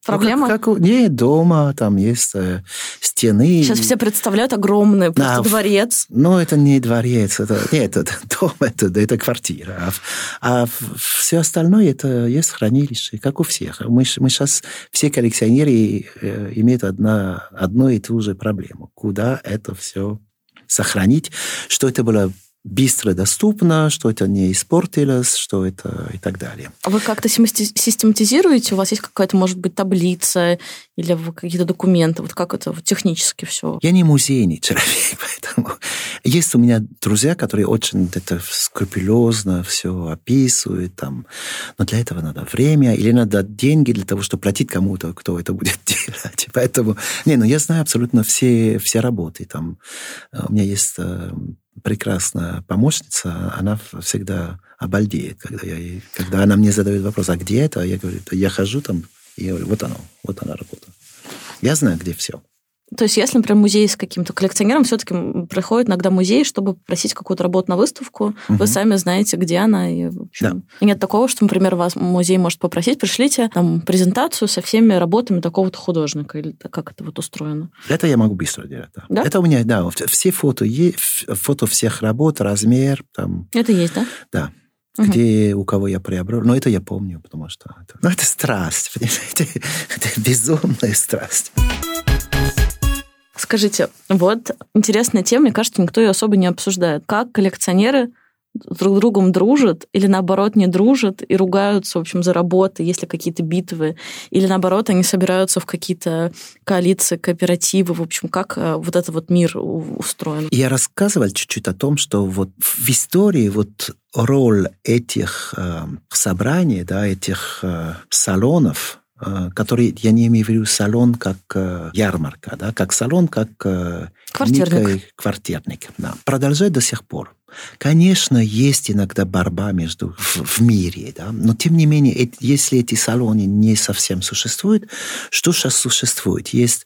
Проблема? Ну, как, как, не, дома там есть э, стены. Сейчас все представляют огромный просто а, дворец. Ну, это не дворец, это, нет, это дом, это, это квартира. А, а все остальное, это есть хранилище, как у всех. Мы, мы сейчас, все коллекционеры э, имеют одна, одну и ту же проблему. Куда это все сохранить, что это было быстро доступно, что это не испортилось, что это и так далее. А вы как-то систематизируете? У вас есть какая-то, может быть, таблица или какие-то документы? Вот как это вот технически все? Я не музейный человек, поэтому есть у меня друзья, которые очень это скрупулезно все описывают, там. но для этого надо время или надо деньги для того, чтобы платить кому-то, кто это будет делать. Поэтому, не, ну я знаю абсолютно все, все работы. Там, э, у меня есть э, прекрасная помощница, она всегда обалдеет, когда, я, когда она мне задает вопрос, а где это? Я говорю, я хожу там, и я говорю, вот оно, вот она работа. Я знаю, где все. То есть, если, например, музей с каким-то коллекционером все-таки приходит иногда музей, чтобы попросить какую-то работу на выставку, угу. вы сами знаете, где она. И, в общем, да. и нет такого, что, например, вас музей может попросить, пришлите там презентацию со всеми работами такого-то художника, или как это вот устроено? Это я могу быстро делать, да. да? Это у меня, да, все фото, фото всех работ, размер. Там. Это есть, да? Да угу. где у кого я приобрел. Но это я помню, потому что это, ну, это страсть, понимаете? Это безумная страсть. Скажите, вот интересная тема, мне кажется, никто ее особо не обсуждает. Как коллекционеры друг с другом дружат или наоборот не дружат и ругаются, в общем, за работы, если какие-то битвы, или наоборот они собираются в какие-то коалиции, кооперативы, в общем, как э, вот этот вот мир устроен. Я рассказывал чуть-чуть о том, что вот в истории вот роль этих э, собраний, да, этих э, салонов который, я не имею в виду салон как э, ярмарка, да, как салон, как э, квартирник. квартирник да, продолжает до сих пор. Конечно, есть иногда борьба между в, в мире, да, но тем не менее, это, если эти салоны не совсем существуют, что сейчас существует? Есть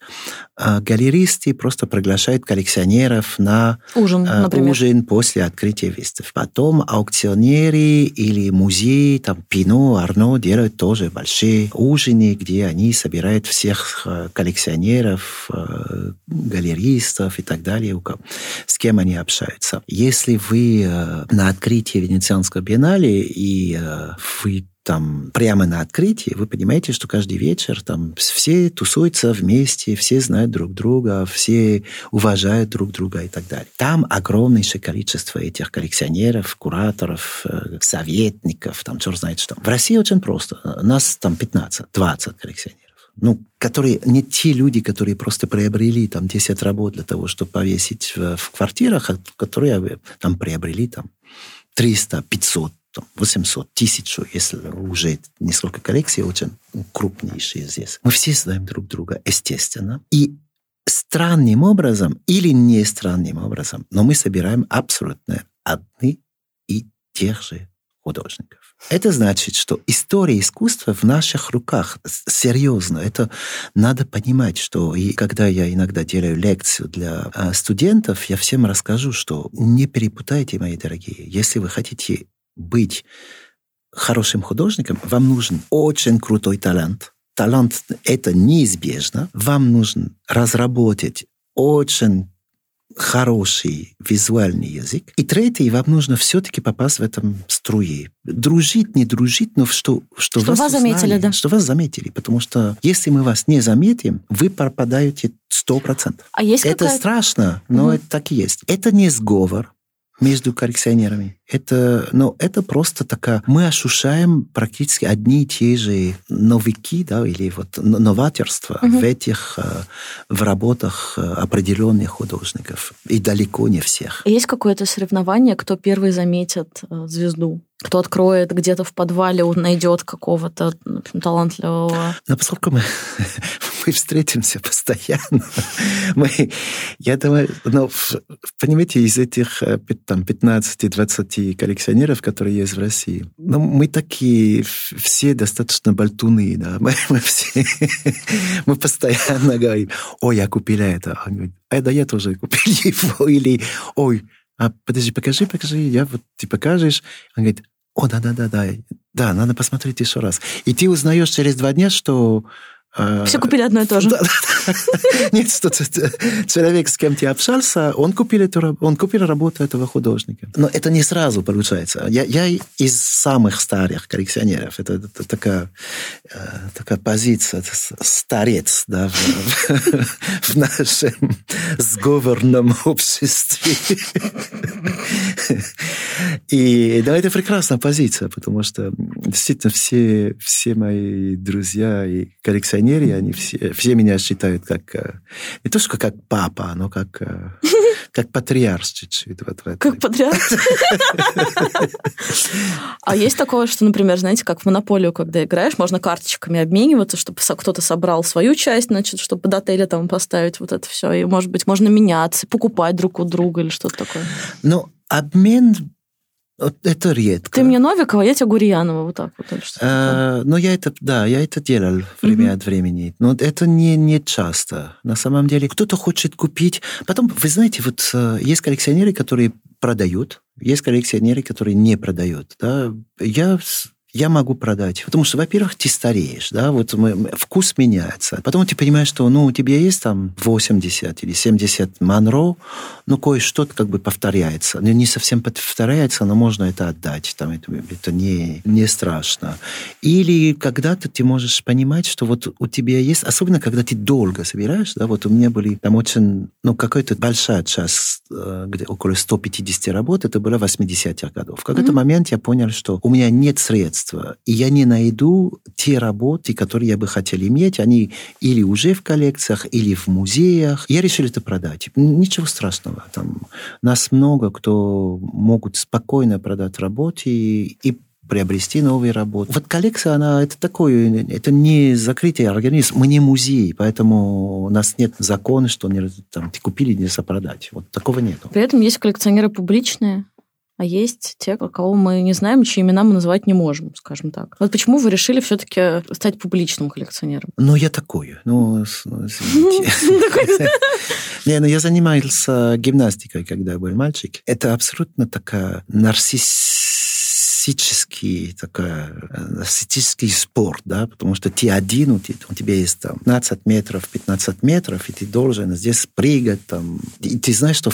э, галеристы просто приглашают коллекционеров на ужин, э, ужин после открытия выставки. Потом аукционеры или музеи, там Пино, Арно делают тоже большие ужины, где они собирают всех э, коллекционеров, э, галеристов и так далее, с кем они общаются. Если вы э, на открытии Венецианского биеннале и вы там прямо на открытии, вы понимаете, что каждый вечер там все тусуются вместе, все знают друг друга, все уважают друг друга и так далее. Там огромнейшее количество этих коллекционеров, кураторов, советников, там черт знает что. В России очень просто. Нас там 15, 20 коллекционеров ну, которые не те люди, которые просто приобрели там 10 работ для того, чтобы повесить в, в квартирах, а которые там приобрели там 300, 500, 800, 1000, если уже несколько коллекций очень крупнейшие здесь. Мы все знаем друг друга, естественно. И странным образом или не странным образом, но мы собираем абсолютно одни и тех же художников. Это значит, что история искусства в наших руках. Серьезно. Это надо понимать, что и когда я иногда делаю лекцию для а, студентов, я всем расскажу, что не перепутайте, мои дорогие. Если вы хотите быть хорошим художником, вам нужен очень крутой талант. Талант – это неизбежно. Вам нужно разработать очень хороший визуальный язык. И третий, вам нужно все-таки попасть в этом струе. Дружить, не дружить, но что, что, что вас, вас узнали, заметили, да. Что вас заметили. Потому что если мы вас не заметим, вы пропадаете сто процентов. А есть Это страшно, но угу. это так и есть. Это не сговор между коллекционерами. Это, ну, это просто такая... Мы ощущаем практически одни и те же новики, да, или вот новаторства угу. в этих, э, в работах э, определенных художников. И далеко не всех. Есть какое-то соревнование, кто первый заметит э, звезду? кто откроет где-то в подвале, найдет какого-то талантливого. Но поскольку мы, мы встретимся постоянно, мы, я думаю, ну, понимаете, из этих там, 15-20 коллекционеров, которые есть в России, ну, мы такие все достаточно бальтуны, да, мы, мы все, мы постоянно говорим, ой, я купила это, он говорит, а да я тоже купил его, или, ой, а подожди, покажи, покажи, я вот ты покажешь. Он говорит, о, да-да-да-да, да, надо посмотреть еще раз. И ты узнаешь через два дня, что а, Все купили одно и то же. Нет, человек, с кем ты общался, он купил, эту, он купил работу этого художника. Но это не сразу получается. Я, я из самых старых коллекционеров. Это, это такая, э, такая позиция, старец да, в, в нашем сговорном обществе. И да, это прекрасная позиция, потому что действительно все, все мои друзья и коллекционеры, они все, все меня считают как э, не то, что как папа, но как, э, как патриарх чуть-чуть. Вот как патриарх? А есть такое, что, например, знаете, как в монополию, когда играешь, можно карточками обмениваться, чтобы кто-то собрал свою часть, значит, чтобы под отеля там поставить вот это все. И, может быть, можно меняться, покупать друг у друга или что-то такое. Ну, обмен это редко. Ты мне Новикова, я тебе Гурьянова, вот так вот. А, ну, я это, да, я это делал время mm-hmm. от времени. Но это не, не часто. На самом деле, кто-то хочет купить. Потом, вы знаете, вот э, есть коллекционеры, которые продают, есть коллекционеры, которые не продают. Да? Я я могу продать. Потому что, во-первых, ты стареешь, да, вот мы, вкус меняется. Потом ты понимаешь, что, ну, у тебя есть там 80 или 70 Монро, ну, кое-что как бы повторяется. Ну, не совсем повторяется, но можно это отдать, там, это, это не, не страшно. Или когда-то ты можешь понимать, что вот у тебя есть, особенно когда ты долго собираешь, да, вот у меня были там очень, ну, какой-то большая часть, э, где около 150 работ, это было 80-х годов. В какой-то mm-hmm. момент я понял, что у меня нет средств пространство, и я не найду те работы, которые я бы хотел иметь. Они или уже в коллекциях, или в музеях. Я решил это продать. Ничего страшного. Там нас много, кто могут спокойно продать работы и приобрести новые работы. Вот коллекция, она это такое, это не закрытие организма, мы не музей, поэтому у нас нет закона, что не, там, ты купили, нельзя продать. Вот такого нет. При этом есть коллекционеры публичные, а есть те, кого мы не знаем, чьи имена мы называть не можем, скажем так. Вот почему вы решили все-таки стать публичным коллекционером? Ну, я такой. Ну, извините. Не, ну я занимался гимнастикой, когда был мальчик. Это абсолютно такая нарциссический такая, нарциссический спорт, да, потому что ты один, у тебя, у тебя есть там 15 метров, 15 метров, и ты должен здесь прыгать там. И ты знаешь, что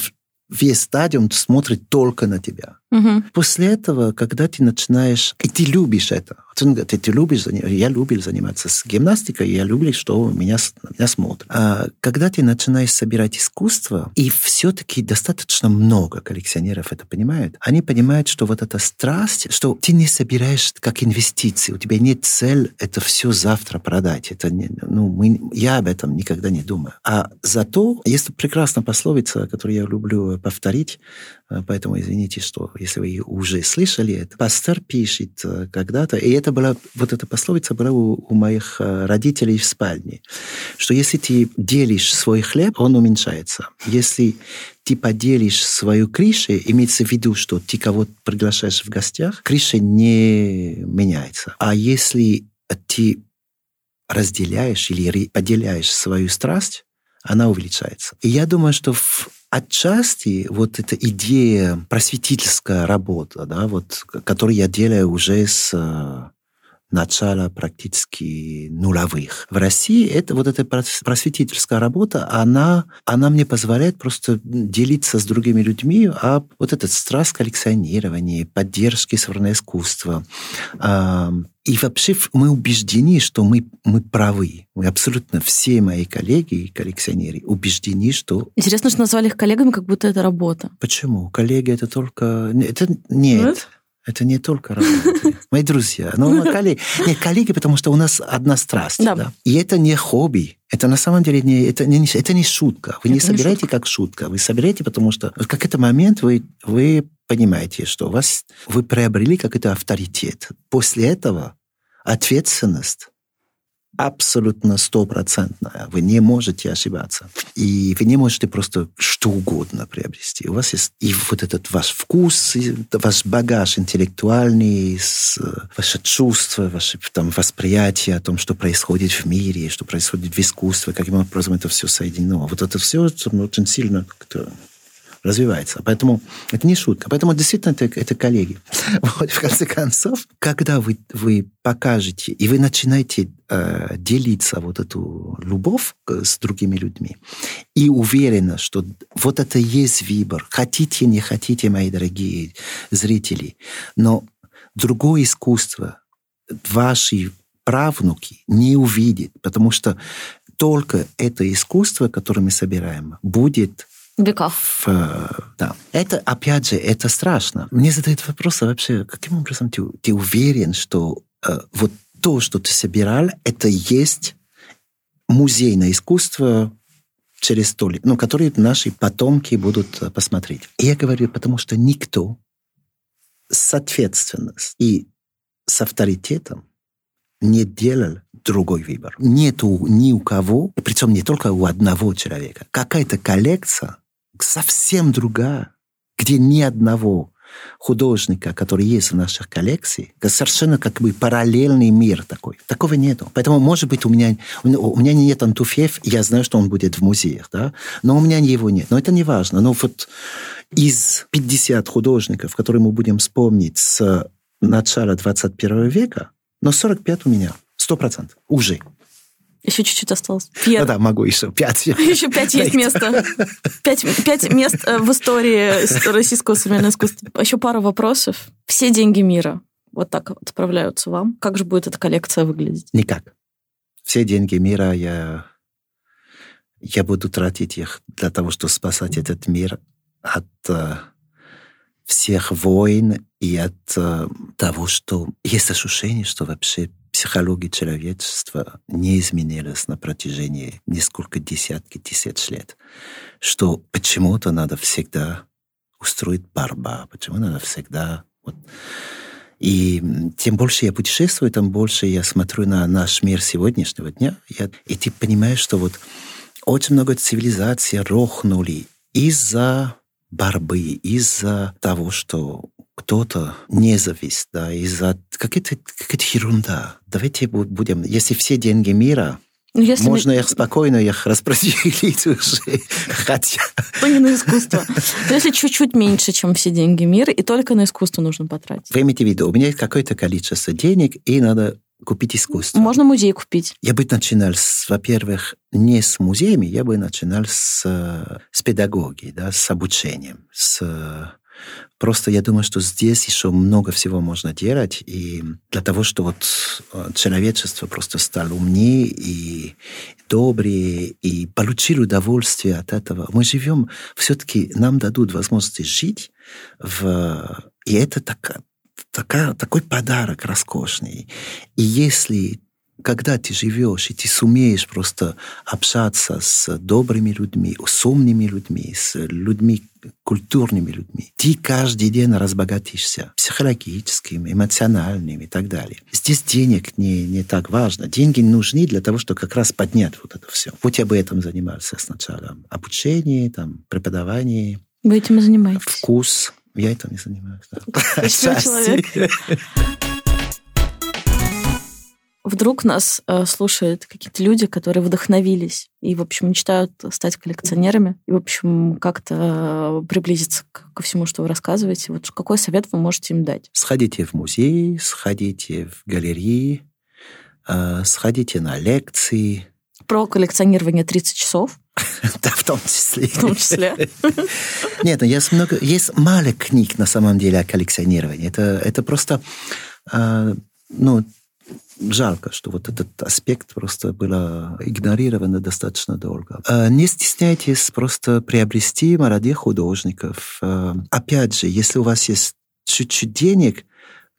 весь стадион смотрит только на тебя. Угу. После этого, когда ты начинаешь, и ты любишь это, ты, ты любишь, я любил заниматься с гимнастикой, я люблю, что меня, меня смотрят. А когда ты начинаешь собирать искусство, и все-таки достаточно много коллекционеров это понимают, они понимают, что вот эта страсть, что ты не собираешь как инвестиции, у тебя нет цель это все завтра продать. Это не, ну, мы, я об этом никогда не думаю. А зато есть прекрасная пословица, которую я люблю повторить, а, поэтому извините, что если вы уже слышали это. Пастор пишет э, когда-то, и это была, вот эта пословица была у, у моих э, родителей в спальне, что если ты делишь свой хлеб, он уменьшается. Если ты поделишь свою крышу, имеется в виду, что ты кого-то приглашаешь в гостях, крыша не меняется. А если ты разделяешь или поделяешь свою страсть, она увеличивается. И я думаю, что в отчасти вот эта идея просветительская работа, да, вот, которую я делаю уже с э, начала практически нулевых. В России это вот эта просветительская работа, она, она мне позволяет просто делиться с другими людьми об вот этот страст коллекционирования, поддержки современного искусства, и вообще мы убеждены, что мы, мы правы. Мы абсолютно все мои коллеги и коллекционеры убеждены, что... Интересно, что назвали их коллегами, как будто это работа. Почему? Коллеги это только... Это нет. нет? Это не только работа. Мои друзья. Но мы коллеги. Нет, коллеги, потому что у нас одна страсть. Да. Да? И это не хобби. Это на самом деле не, это не, это не шутка. Вы это не собираете шутка. как шутка. Вы собираете, потому что в какой-то момент вы, вы понимаете, что у вас, вы приобрели какой-то авторитет. После этого ответственность абсолютно стопроцентная. Вы не можете ошибаться. И вы не можете просто что угодно приобрести. У вас есть и вот этот ваш вкус, и ваш багаж интеллектуальный, ваше чувство, ваше там, восприятие о том, что происходит в мире, что происходит в искусстве, каким образом это все соединено. Вот это все очень сильно развивается. Поэтому это не шутка. Поэтому действительно это, это коллеги. Вот, в конце концов, когда вы, вы покажете, и вы начинаете э, делиться вот эту любовь с другими людьми, и уверена, что вот это есть выбор, хотите, не хотите, мои дорогие зрители, но другое искусство ваши правнуки не увидят, потому что только это искусство, которое мы собираем, будет веков. Да. Это, опять же, это страшно. Мне задают вопрос, а вообще, каким образом ты, ты уверен, что э, вот то, что ты собирал, это есть музейное искусство через сто лет, ну, которые наши потомки будут э, посмотреть. И я говорю, потому что никто с ответственностью и с авторитетом не делал другой выбор. Нету ни у кого, причем не только у одного человека. Какая-то коллекция совсем другая, где ни одного художника, который есть в наших коллекциях, совершенно как бы параллельный мир такой. Такого нету. Поэтому, может быть, у меня, у меня нет Антуфьев, я знаю, что он будет в музеях, да, но у меня его нет. Но это не важно. Но вот из 50 художников, которые мы будем вспомнить с начала 21 века, но 45 у меня. Сто процентов. Уже. Еще чуть-чуть осталось. Пьер. Ну да, могу еще пять. Еще пять есть места. Пять, пять мест э, в истории российского современного искусства. Еще пара вопросов. Все деньги мира вот так отправляются вам. Как же будет эта коллекция выглядеть? Никак. Все деньги мира я, я буду тратить их для того, чтобы спасать этот мир от uh, всех войн и от uh, того, что есть ощущение, что вообще психология человечества не изменилась на протяжении несколько десятки тысяч лет. Что почему-то надо всегда устроить борьба, почему надо всегда... Вот. И тем больше я путешествую, тем больше я смотрю на наш мир сегодняшнего дня, я, и ты понимаешь, что вот очень много цивилизаций рухнули из-за борьбы, из-за того, что кто-то не завис, да, из-за какая-то какая ерунда. Давайте будем, если все деньги мира ну, если Можно мы... их спокойно их распределить уже, хотя... То не на искусство. Но если чуть-чуть меньше, чем все деньги мира, и только на искусство нужно потратить. Вы имеете в виду, у меня есть какое-то количество денег, и надо купить искусство. Можно музей купить. Я бы начинал, с, во-первых, не с музеями, я бы начинал с, с педагогии, да, с обучением, с Просто я думаю, что здесь еще много всего можно делать, и для того, чтобы вот э, человечество просто стало умнее и добрее, и получили удовольствие от этого. Мы живем, все-таки нам дадут возможность жить, в... и это так, такая, такой подарок роскошный. И если когда ты живешь, и ты сумеешь просто общаться с добрыми людьми, с умными людьми, с людьми, культурными людьми, ты каждый день разбогатишься психологическим, эмоциональным и так далее. Здесь денег не, не так важно. Деньги нужны для того, чтобы как раз поднять вот это все. Вот я бы этим занимался сначала. Обучение, там, преподавание. Вы этим занимаетесь? Вкус. Я этим не занимаюсь. Да. человек. вдруг нас э, слушают какие-то люди, которые вдохновились и, в общем, мечтают стать коллекционерами и, в общем, как-то приблизиться к, ко всему, что вы рассказываете. Вот какой совет вы можете им дать? Сходите в музей, сходите в галереи, э, сходите на лекции. Про коллекционирование 30 часов. Да, в том числе. В том числе. Нет, ну, есть много, есть мало книг на самом деле о коллекционировании. Это, это просто, э, ну, жалко, что вот этот аспект просто было игнорировано достаточно долго. А, не стесняйтесь просто приобрести молодых художников. А, опять же, если у вас есть чуть-чуть денег,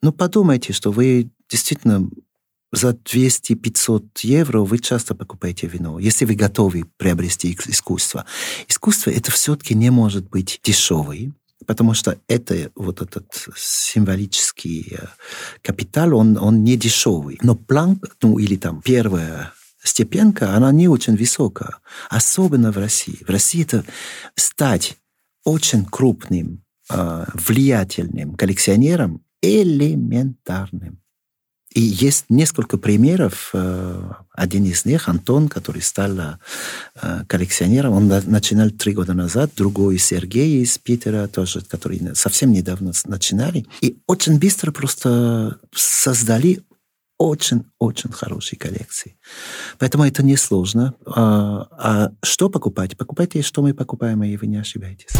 ну подумайте, что вы действительно за 200-500 евро вы часто покупаете вино, если вы готовы приобрести искусство. Искусство это все-таки не может быть дешевый, потому что это вот этот символический э, капитал, он, он не дешевый. Но планка, ну или там первая степенка, она не очень высокая, особенно в России. В России это стать очень крупным, э, влиятельным коллекционером элементарным. И есть несколько примеров. Э, один из них, Антон, который стал э, коллекционером, он начинал три года назад, другой Сергей из Питера, тоже, который совсем недавно начинали. И очень быстро просто создали очень-очень хорошие коллекции. Поэтому это несложно. А, а что покупать? Покупайте, что мы покупаем, и вы не ошибаетесь.